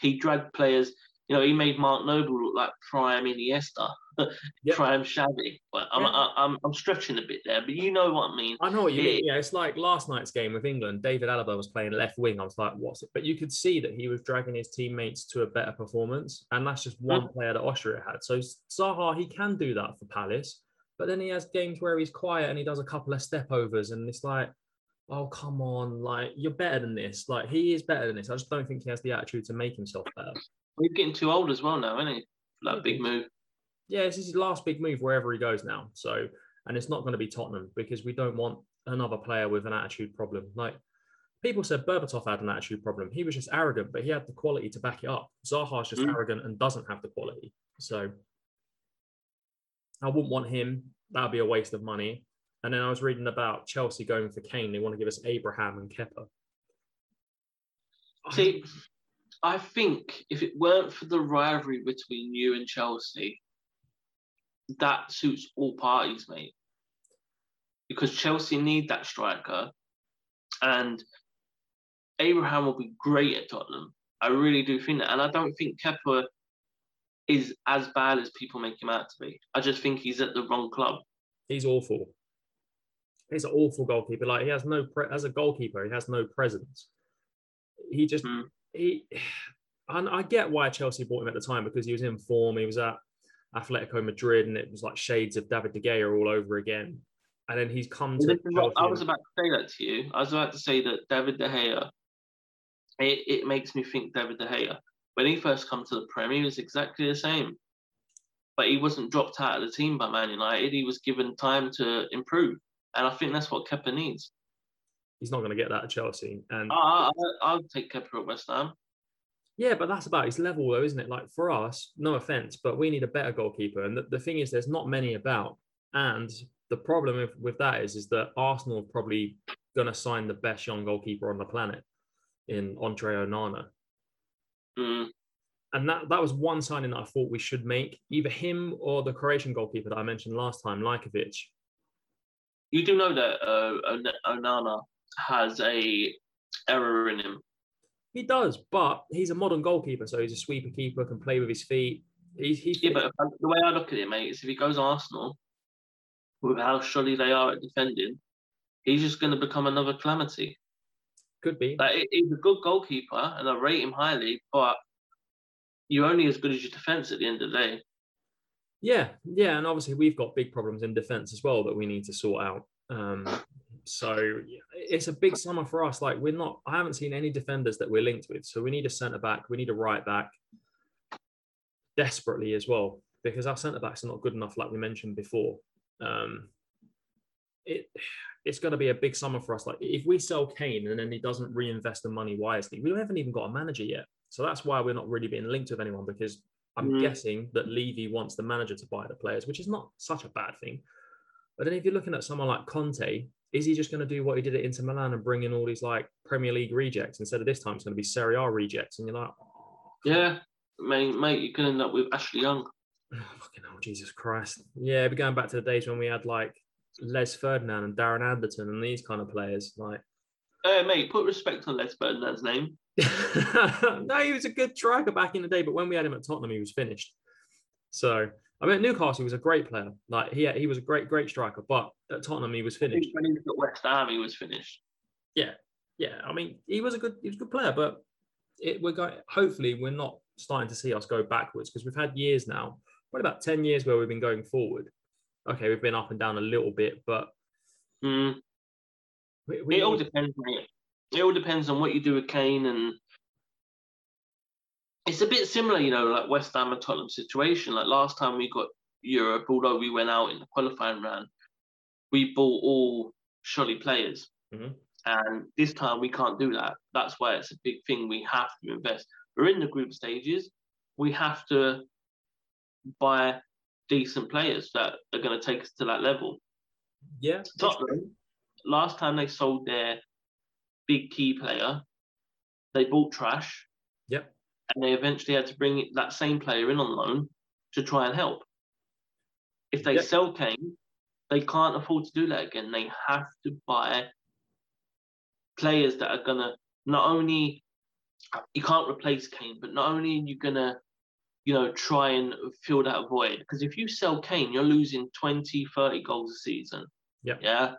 He dragged players, you know, he made Mark Noble look like prime Iniesta, [LAUGHS] Yep. prime Xavi. But I'm, Yeah. I, I'm, I'm stretching a bit there, but you know what I mean. I know what you Yeah. mean. Yeah, it's like last night's game with England. David Alaba was playing left wing. I was like, what's it? But you could see that he was dragging his teammates to a better performance. And that's just one player that Austria had. So Zaha, he can do that for Palace. But then he has games where he's quiet and he does a couple of step overs. And it's like, oh, come on. Like, you're better than this. Like, he is better than this. I just don't think he has the attitude to make himself better. He's getting too old as well now, isn't he? That big move. yeah, this is his last big move wherever he goes now. So, and it's not going to be Tottenham because we don't want another player with an attitude problem. Like people said, Berbatov had an attitude problem. He was just arrogant, but he had the quality to back it up. Zaha's just Mm. arrogant and doesn't have the quality. So, I wouldn't want him. That'd be a waste of money. And then I was reading about Chelsea going for Kane. They want to give us Abraham and Kepa. See, I think if it weren't for the rivalry between you and Chelsea, that suits all parties, mate. Because Chelsea need that striker, and Abraham will be great at Tottenham. I really do think that, and I don't think Kepa is as bad as people make him out to be. I just think he's at the wrong club. He's awful. He's an awful goalkeeper. Like he has no pre- as a goalkeeper, he has no presence. He just Mm. he. And I get why Chelsea bought him at the time because he was in form. He was at Atletico Madrid, and it was like shades of David De Gea all over again. And then he's come to I was about to say that to you. I was about to say that David De Gea, it, it makes me think David De Gea. When he first come to the Premier, he was exactly the same. But he wasn't dropped out of the team by Man United. He was given time to improve. And I think that's what Kepa needs. he's not going to get that at Chelsea. And I, I, I'll take Kepa at West Ham. Yeah, but that's about his level, though, isn't it? Like for us, no offense, but we need a better goalkeeper. And the, the thing is, there's not many about. And the problem with, with that is, is that Arsenal are probably going to sign the best young goalkeeper on the planet in Andre Onana. Mm. And that, that was one signing that I thought we should make, either him or the Croatian goalkeeper that I mentioned last time, Livaković. You do know that uh, Onana has a error in him. He does, but he's a modern goalkeeper, so he's a sweeper keeper, can play with his feet. He's, he's Yeah, but the way I look at it, mate, is if he goes Arsenal, with how shoddy they are at defending, he's just going to become another calamity. could be. Like he's a good goalkeeper, and I rate him highly, but you're only as good as your defense at the end of the day. Yeah, yeah, and obviously we've got big problems in defence as well that we need to sort out. Um, so it's a big summer for us. Like we're not, I haven't seen any defenders that we're linked with. So we need a centre back, we need a right back, desperately as well, because our centre backs are not good enough, like we mentioned before. Um, it it's going to be a big summer for us. Like if we sell Kane and then he doesn't reinvest the money wisely, we haven't even got a manager yet. So that's why we're not really being linked with anyone because I'm Mm. guessing that Levy wants the manager to buy the players, which is not such a bad thing. But then if you're looking at someone like Conte, is he just going to do what he did at Inter Milan and bring in all these like Premier League rejects instead of this time it's going to be Serie A rejects? And you're like, oh, Yeah, mate, mate, you can end up with Ashley Young. [SIGHS] fucking hell, Jesus Christ. Yeah, we're going back to the days when we had like Les Ferdinand and Darren Anderton and these kind of players. Like, Hey, mate, put respect on Les Ferdinand's name. [LAUGHS] no, he was a good striker back in the day, but when we had him at Tottenham, he was finished. So I mean, at Newcastle, he was a great player. Like he he was a great great striker, but at Tottenham, he was finished. when he was at West Ham, he was finished. Yeah, yeah. I mean, he was a good he was a good player, but it, we're going. Hopefully, we're not starting to see us go backwards because we've had years now, probably about ten years where we've been going forward. Okay, we've been up and down a little bit, but Mm. we, we It all depends, mate. It all depends on what you do with Kane, and it's a bit similar, you know, like West Ham and Tottenham situation. Like last time we got Europe, although we went out in the qualifying round, we bought all shoddy players, Mhm. and this time we can't do that. That's why it's a big thing. We have to invest. We're in the group stages. We have to buy decent players that are going to take us to that level. yeah, Tottenham, last time they sold their big key player, they bought trash. Yep. And they eventually had to bring that same player in on loan to try and help. If they Yep. sell Kane, they can't afford to do that again. They have to buy players that are gonna not only you can't replace Kane, but not only are you gonna, you know, try and fill that void. Because if you sell Kane, you're losing 20, 30 goals a season. Yep. Yeah.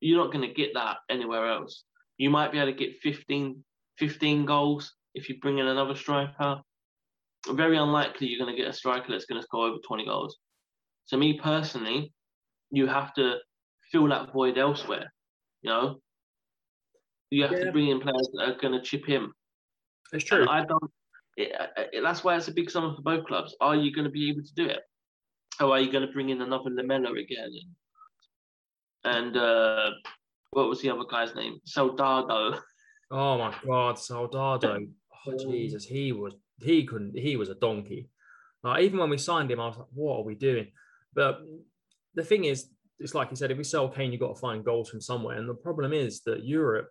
You're not going to get that anywhere else. You might be able to get 15, 15 goals if you bring in another striker. Very unlikely you're going to get a striker that's going to score over 20 goals. So, me personally, you have to fill that void elsewhere. You know, you have Yeah. to bring in players that are going to chip in. it's true. And I don't. It, it, that's why it's a big summer for both clubs. Are you going to be able to do it? Or are you going to bring in another Lamela again? And uh, what was the other guy's name? Soldado. Oh my God, Soldado. Oh, Jesus, he was he couldn't he was a donkey. Like even when we signed him, I was like, what are we doing? But the thing is, it's like you said, if we sell Kane, you've got to find goals from somewhere. And the problem is that Europe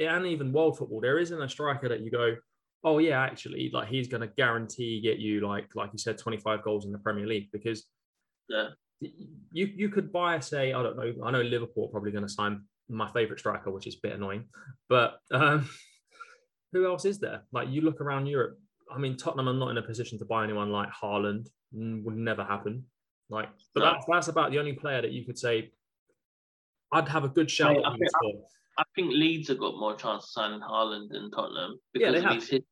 and even world football, there isn't a striker that you go, oh yeah, actually, like he's going to guarantee get you like like you said, 25 goals in the Premier League because Yeah. You you could buy say I don't know I know Liverpool are probably going to sign my favorite striker, which is a bit annoying, but um, who else is there? Like you look around Europe, I mean, Tottenham are not in a position to buy anyone like Haaland. Would never happen. Like, but No. that's that's about the only player that you could say. I'd have a good shout. That I think- score. I think Leeds have got more chance of signing Haaland than Tottenham because they of his history,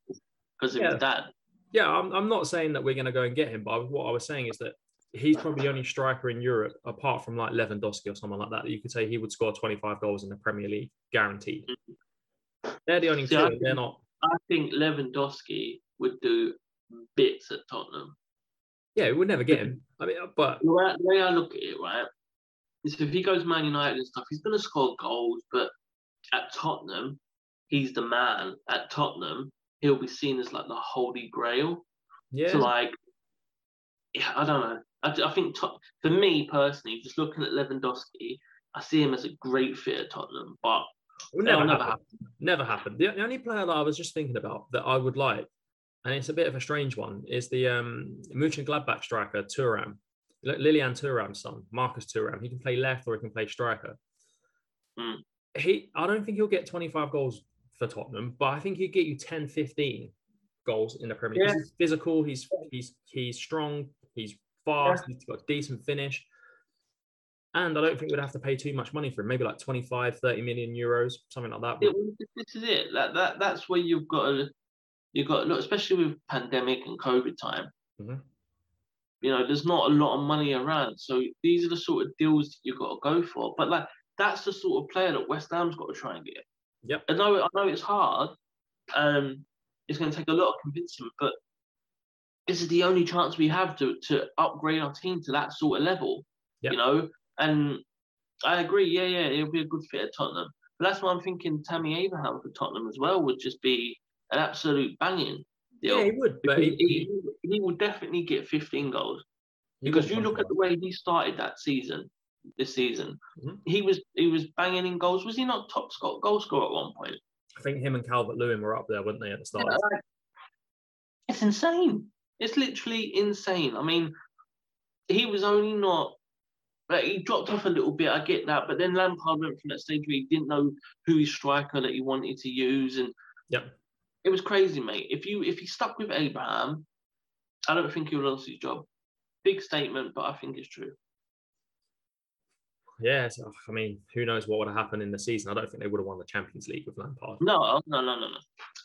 because of Yeah. his dad. Yeah, I'm, I'm not saying that we're going to go and get him, but what I was saying is that he's probably the only striker in Europe, apart from like Lewandowski or someone like that, that you could say he would score 25 goals in the Premier League, guaranteed. They're the only See, two. I They're not. I think Lewandowski would do bits at Tottenham. Yeah, we would never get him. I mean, but The way, the way I look at it, right, is if he goes Man United and stuff, he's going to score goals, but at Tottenham, he's the man. At Tottenham, he'll be seen as like the holy grail. yeah, So like, yeah, I don't know. I, I think for me personally, just looking at Lewandowski, I see him as a great fit at Tottenham, but never never happen. Never happened. The, the only player that I was just thinking about that I would like, and it's a bit of a strange one, is the um, Gladbach striker Thuram, Li- Lilian Thuram's son, Marcus Thuram. He can play left or he can play striker. Mm. He, I don't think he'll get 25 goals for Tottenham, but I think he'll get you 10, 15 goals in the Premier League. 'Cause He's physical. He's he's he's strong. He's fast. He's got a decent finish. And I don't think we'd have to pay too much money for him. Maybe like 25, 30 million euros, something like that. this is it. That, that that's where you've got to you've got look, especially with pandemic and COVID time. Mhm. You know, there's not a lot of money around, so these are the sort of deals you've got to go for. But like, that's the sort of player that West Ham's got to try and get. Yep. I know, I know it's hard. Um, it's going to take a lot of convincing, but this is the only chance we have to to upgrade our team to that sort of level. Yep. You know, and I agree. Yeah, yeah, it'll be a good fit at Tottenham. But that's why I'm thinking Tammy Abraham for Tottenham as well would just be an absolute banging deal. Yeah, he would. But he, he, he, will definitely get 15 goals because you look at the way he started that season, this season, Mhm. he was he was banging in goals. Was he not top score, goal scorer at one point? I think him and Calvert Lewin were up there, weren't they, at the start? Yeah, like, it's insane. It's literally insane. I mean, he was only not. Like, he dropped off a little bit. I get that, but then Lampard went from that stage where he didn't know who his striker that he wanted to use, and yeah, it was crazy, mate. If you if he stuck with Abraham, I don't think he would have lost his job. Big statement, but I think it's true. Yeah, I mean, who knows what would have happened in the season? I don't think they would have won the Champions League with Lampard. No, no, no, no, no.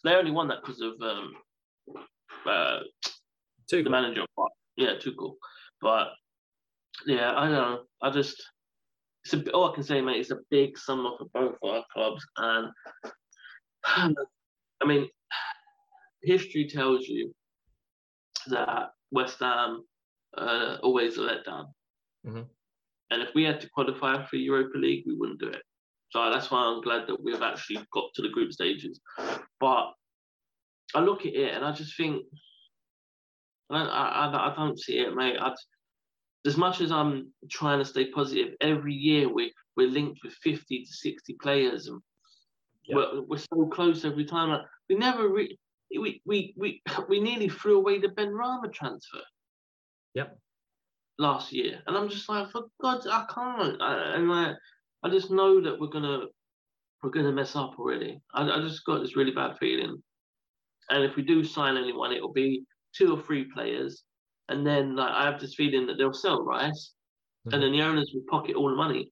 They only won that because of um, uh, The manager. But, yeah, too cool. But yeah, I don't know. I just it's a, all I can say, mate. It's a big summer for both our clubs, and [SIGHS] I mean, history tells you that West Ham uh, always a letdown. Mhm. And if we had to qualify for Europa League, we wouldn't do it. So that's why I'm glad that we've actually got to the group stages. But I look at it and I just think I don't, I, I, I don't see it, mate. I'd, as much as I'm trying to stay positive, every year we we're linked with 50 to 60 players, and Yeah. we're, we're so close every time. Like, we never re- we, we we [LAUGHS] we nearly threw away the Benrahma transfer. Yep. Last year, and I'm just like, for God, I can't. I, and like, I just know that we're gonna we're gonna mess up already. I, I just got this really bad feeling. And if we do sign anyone, it'll be two or three players, and then like I have this feeling that they'll sell Rice, Mhm. and then the owners will pocket all the money.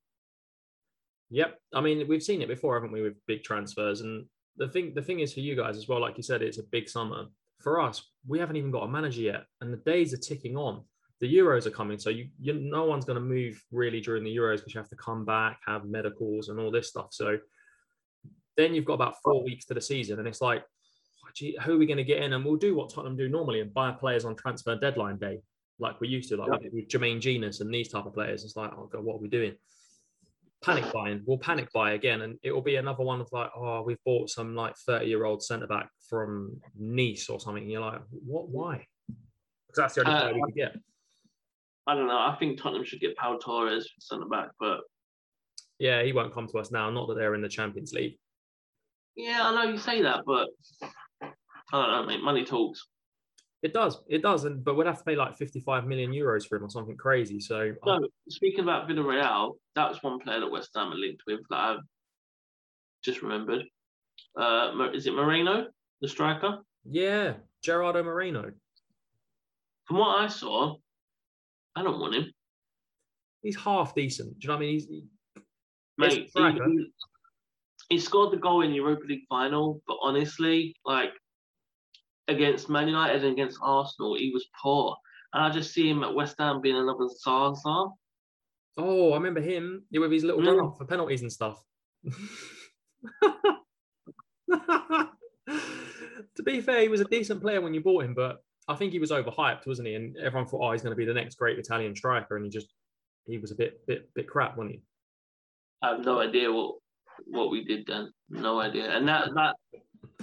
Yep. I mean, we've seen it before, haven't we, with big transfers? And the thing, the thing is for you guys as well, like you said, it's a big summer. For us, we haven't even got a manager yet, and the days are ticking on. The Euros are coming, so you, you no one's going to move really during the Euros because you have to come back, have medicals, and all this stuff. So then you've got about four weeks to the season, and it's like, who are we going to get in? And we'll do what Tottenham do normally and buy players on transfer deadline day, like we used to, like with, with Jermaine Jenas and these type of players. It's like, oh god, what are we doing? Panic buying. We'll panic buy again, and it will be another one of like, oh, we've bought some like thirty-year-old centre back from Nice or something. And you're like, what? Why? Because that's the only Uh, player we could get. I don't know. I think Tottenham should get Pau Torres centre back, but Yeah, he won't come to us now. Not that they're in the Champions League. yeah, I know you say that, but I don't know, mate. Money talks. It does, it does, and but we'd have to pay like fifty-five million euros for him or something crazy. So No, speaking about Villarreal, that was one player that West Ham are linked with that I've just remembered. Uh, is it Moreno, the striker? yeah, Gerardo Moreno. From what I saw, I don't want him. He's half decent. Do you know what I mean? He's he, Mate, he, he scored the goal in the Europa League final, but honestly, like against Man United and against Arsenal, he was poor. And I just see him at West Ham being another Zaza. oh, I remember him with his little Mm. run up for penalties and stuff. [LAUGHS] to be fair, he was a decent player when you bought him, but I think he was overhyped, wasn't he? And everyone thought, oh, he's going to be the next great Italian striker, and he just he was a bit bit bit crap, wasn't he? I have no idea what what we did then. No idea. And that that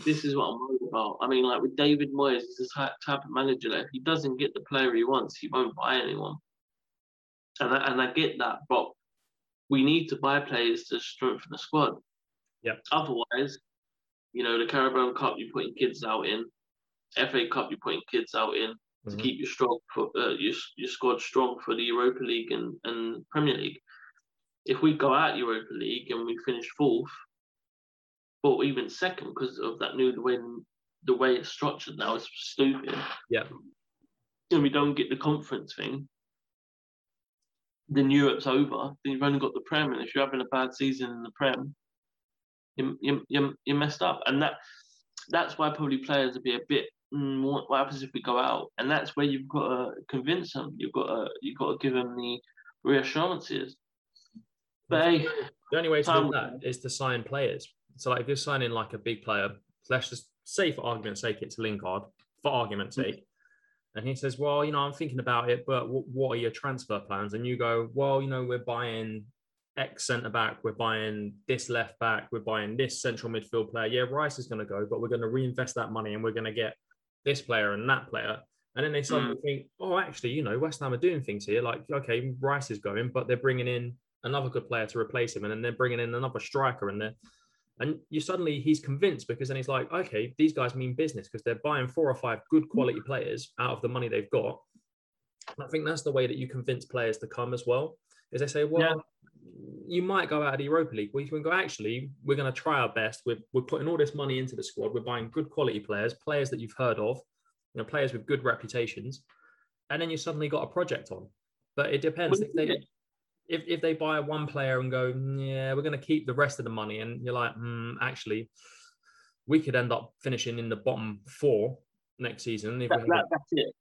this is what I'm worried about. I mean, like with David Moyes, he's this type of manager that if he doesn't get the player he wants, he won't buy anyone. And I, and I get that, but we need to buy players to strengthen the squad. Yeah. Otherwise, you know, the Carabao Cup you're putting kids out in, FA Cup you're putting kids out in to Mhm. keep your strong for uh, your your squad strong for the Europa League and, and Premier League. If we go out Europa League and we finish fourth, or even second because of that new the way the way it's structured now is stupid. Yeah. And we don't get the conference thing. Then Europe's over. Then you've only got the Prem, and if you're having a bad season in the Prem, you you you you're messed up. And that that's why probably players will be a bit. Mm, what, what happens if we go out? And that's where you've got to convince them. You've got to you've got to give them the reassurances. But hey, The only way to do that is to sign players. So, like, if you're signing like a big player, let's just say for argument's sake, it's Lingard, for argument's Mhm. sake, and he says, "Well, you know, I'm thinking about it, but w- what are your transfer plans?" And you go, "Well, you know, we're buying X centre back, we're buying this left back, we're buying this central midfield player. Yeah, Rice is going to go, but we're going to reinvest that money and we're going to get this player and that player." And then they suddenly think, "Oh, actually, you know, West Ham are doing things here. Like, okay, Rice is going, but they're bringing in another good player to replace him, and then they're bringing in another striker, and they're and you suddenly he's convinced because then he's like, okay, these guys mean business because they're buying four or five good mm-hmm. quality players out of the money they've got. And I think that's the way that you convince players to come as well. Is they say, well, Yeah. you might go out of the Europa League. We can go, actually, we're going to try our best. We're, we're putting all this money into the squad. We're buying good quality players, players that you've heard of, you know, players with good reputations. And then you suddenly got a project on. But it depends. Well, If they. If, if they buy one player and go, "Mm, yeah, we're going to keep the rest of the money, and you're like, hmm, actually, we could end up finishing in the bottom four next season. That, that, that's it.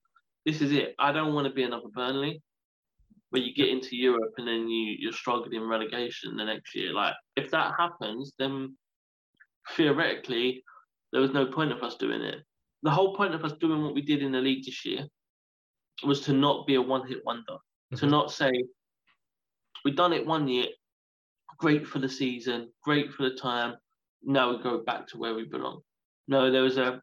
This is it. I don't want to be another Burnley where you get into Europe and then you, you're struggling in relegation the next year. Like, if that happens, then theoretically, there was no point of us doing it. The whole point of us doing what we did in the league this year was to not be a one hit wonder, to Mhm. not say, we done it one year, great for the season, great for the time. Now we go back to where we belong. No, there was a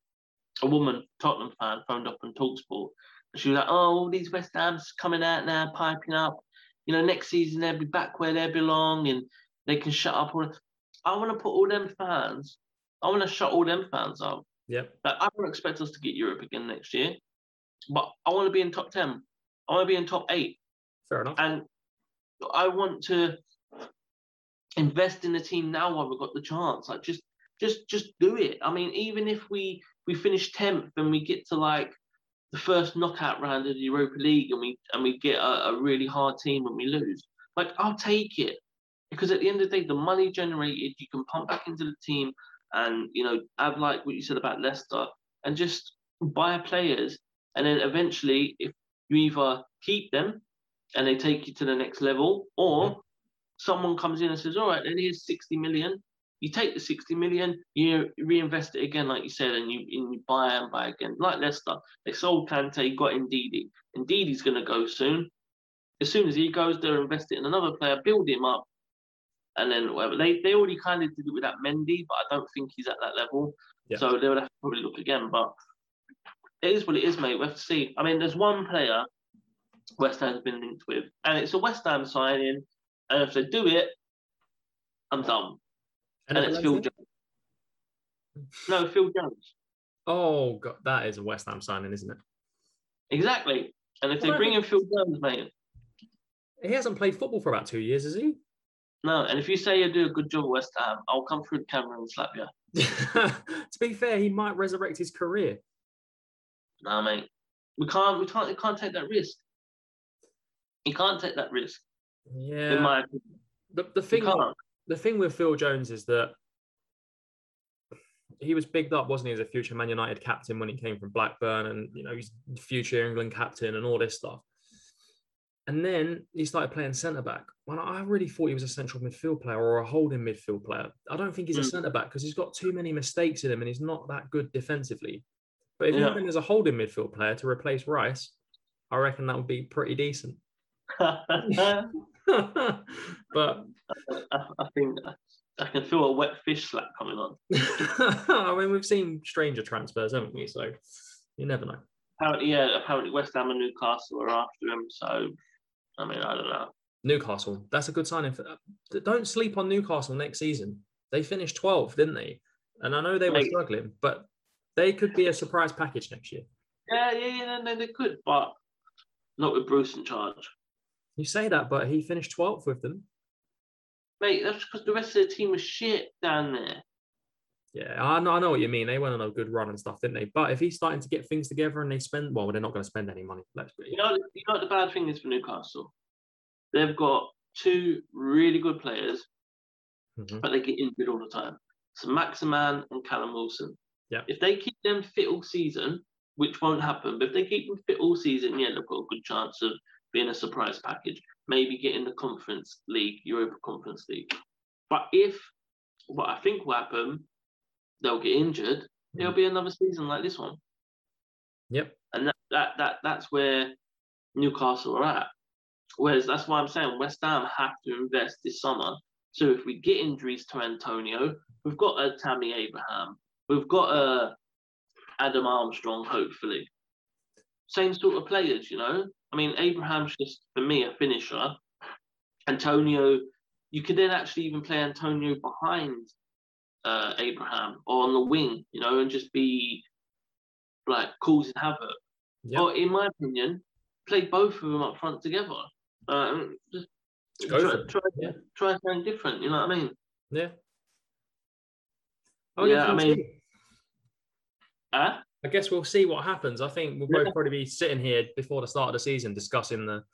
a woman, Tottenham fan, phoned up on Talksport. And she was like, oh, all these West Ham's coming out now, piping up. You know, next season they'll be back where they belong and they can shut up. All... I want to put all them fans, I want to shut all them fans up. Yeah. Like, I don't expect us to get Europe again next year, but I want to be in top 10. I want to be in top eight. Fair enough. And I want to invest in the team now while we've got the chance. Like just just just do it. I mean, even if we we finish tenth and we get to like the first knockout round of the Europa League and we and we get a, a really hard team and we lose, like I'll take it. Because at the end of the day, the money generated you can pump back into the team and you know have like what you said about Leicester and just buy players and then eventually if you either keep them and they take you to the next level, or someone comes in and says, "All right, then here's 60 million. You take the 60 million, you reinvest it again, like you said, and you, and you buy and buy again. Like Leicester, they sold Kante, got Ndidi. Ndidi's going to go soon. As soon as he goes, they'll invest it in another player, build him up, and then whatever. They they already kind of did it with that Mendy, but I don't think he's at that level. Yeah. So they would have to probably look again. But it is what it is, mate. We have to see. I mean, there's one player West Ham's been linked with, and it's a West Ham signing. And if they do it, I'm done. And, it's Phil Jones. No, Phil Jones. Oh god, that is a West Ham signing, isn't it? Exactly. And if they bring in Phil Jones, mate, He hasn't played football for about two years, has he? no. And if you say you do a good job at West Ham, I'll come through the camera and slap you. [LAUGHS] to be fair, he might resurrect his career. Nah, mate, we can't, we can't, we can't take that risk. You can't take that risk. Yeah. In my opinion. the, the thing the thing with Phil Jones is that he was bigged up, wasn't he, as a future Man United captain when he came from Blackburn, and you know he's future England captain and all this stuff. And then he started playing centre back. When I really thought he was a central midfield player or a holding midfield player. I don't think he's a Mm. centre back because he's got too many mistakes in him and he's not that good defensively. But if you Yeah. have him as a holding midfield player to replace Rice, I reckon that would be pretty decent. [LAUGHS] I, but I think I can feel a wet fish slap coming on. [LAUGHS] I mean, we've seen stranger transfers, haven't we? So you never know. Apparently, yeah, apparently West Ham and Newcastle are after him. So, I mean, I don't know. Newcastle, that's a good signing. For, don't sleep on Newcastle next season. They finished 12, didn't they? And I know they were struggling, but they could be a surprise package next year. Yeah, yeah, yeah, no, they could, but not with Bruce in charge. You say that, but he finished 12th with them. Mate, that's because the rest of the team was shit down there. Yeah, I know, I know what you mean. They went on a good run and stuff, didn't they? But if he's starting to get things together and they spend, well, they're not going to spend any money. Let's be. You know, you know what the bad thing is for Newcastle? They've got two really good players, Mhm. but they get injured all the time. So Maximin and Callum Wilson. Yeah. If they keep them fit all season, which won't happen, but if they keep them fit all season, yeah, they've got a good chance of being a surprise package, maybe getting the Conference League, Europa Conference League. But if what I think will happen, they'll get injured, it'll be another season like this one. Yep. And that, that, that that's where Newcastle are at. Whereas that's why I'm saying West Ham have to invest this summer. So if we get injuries to Antonio, we've got a Tammy Abraham, we've got a Adam Armstrong, hopefully. Same sort of players, you know. I mean, Abraham's just for me a finisher. Antonio, you could then actually even play Antonio behind uh, Abraham or on the wing, you know, and just be like causing havoc. Yep. Or in my opinion, play both of them up front together. Uh, just Go try, try, Yeah. try something different. You know what I mean? Yeah. Oh, Yeah, I mean- see. Huh? I guess we'll see what happens. I think we'll Yeah. both probably be sitting here before the start of the season discussing the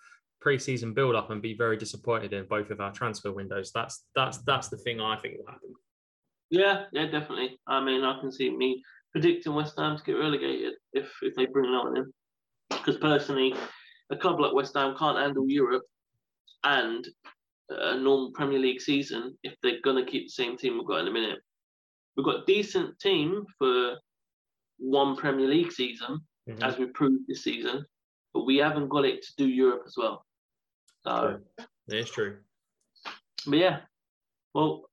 pre-season build-up and be very disappointed in both of our transfer windows. That's that's that's the thing I think will happen. Yeah, yeah, definitely. I mean, I can see me predicting West Ham to get relegated if if they bring that one in. Because personally, a club like West Ham can't handle Europe and a normal Premier League season if they're gonna keep the same team we've got in a minute. We've got a decent team for one Premier League season, Mhm. as we proved this season, but we haven't got it to do Europe as well. So, that's true. but yeah, well,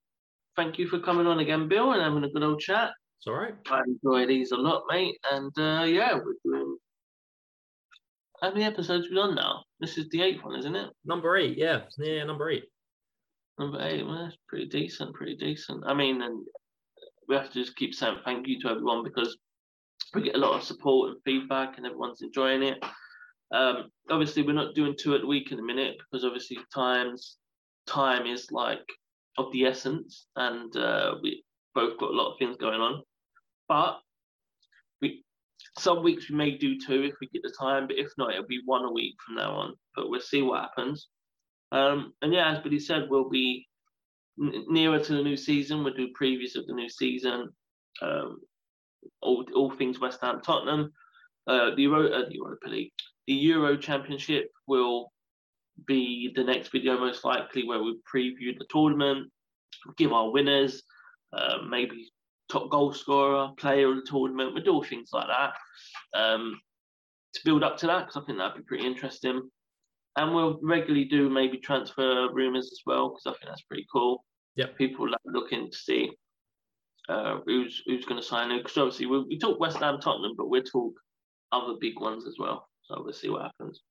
thank you for coming on again, Bill, and having a good old chat. It's all right. I enjoy these a lot, mate. And uh, yeah, we're doing. How many episodes we on now? This is the eighth one, isn't it? Number eight, yeah, yeah, number eight. Number eight. Well, that's pretty decent. Pretty decent. I mean, and we have to just keep saying thank you to everyone because we get a lot of support and feedback, and everyone's enjoying it. Um, obviously, we're not doing two at the week in a minute because obviously times time is like of the essence, and uh, we both got a lot of things going on. But we some weeks we may do two if we get the time, but if not, it'll be one a week from now on. But we'll see what happens. Um, and yeah, as Billy said, we'll be n- nearer to the new season. We'll do previews of the new season, um, all, all things West Ham, Tottenham, uh, the Euro, uh, the Europa League, the Euro Championship will be the next video most likely, where we preview the tournament, give our winners, uh, maybe top goal scorer, player of the tournament. We do all things like that um, to build up to that because I think that'd be pretty interesting. And we'll regularly do maybe transfer rumours as well because I think that's pretty cool. Yeah, People like looking to see uh, who's who's going to sign who. Because obviously we, we talk West Ham, Tottenham, but we'll talk other big ones as well. So we'll see what happens.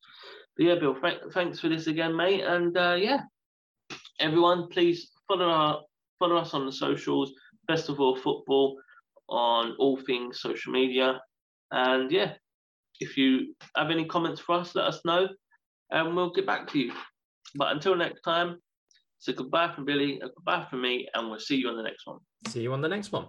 But yeah, Bill, th- thanks for this again, mate. And uh, yeah, everyone, please follow our follow us on the socials. Best of all, football on all things social media. And yeah, if you have any comments for us, let us know and we'll get back to you. But until next time, a goodbye from Billy, a goodbye from me, and we'll see you on the next one. See you on the next one.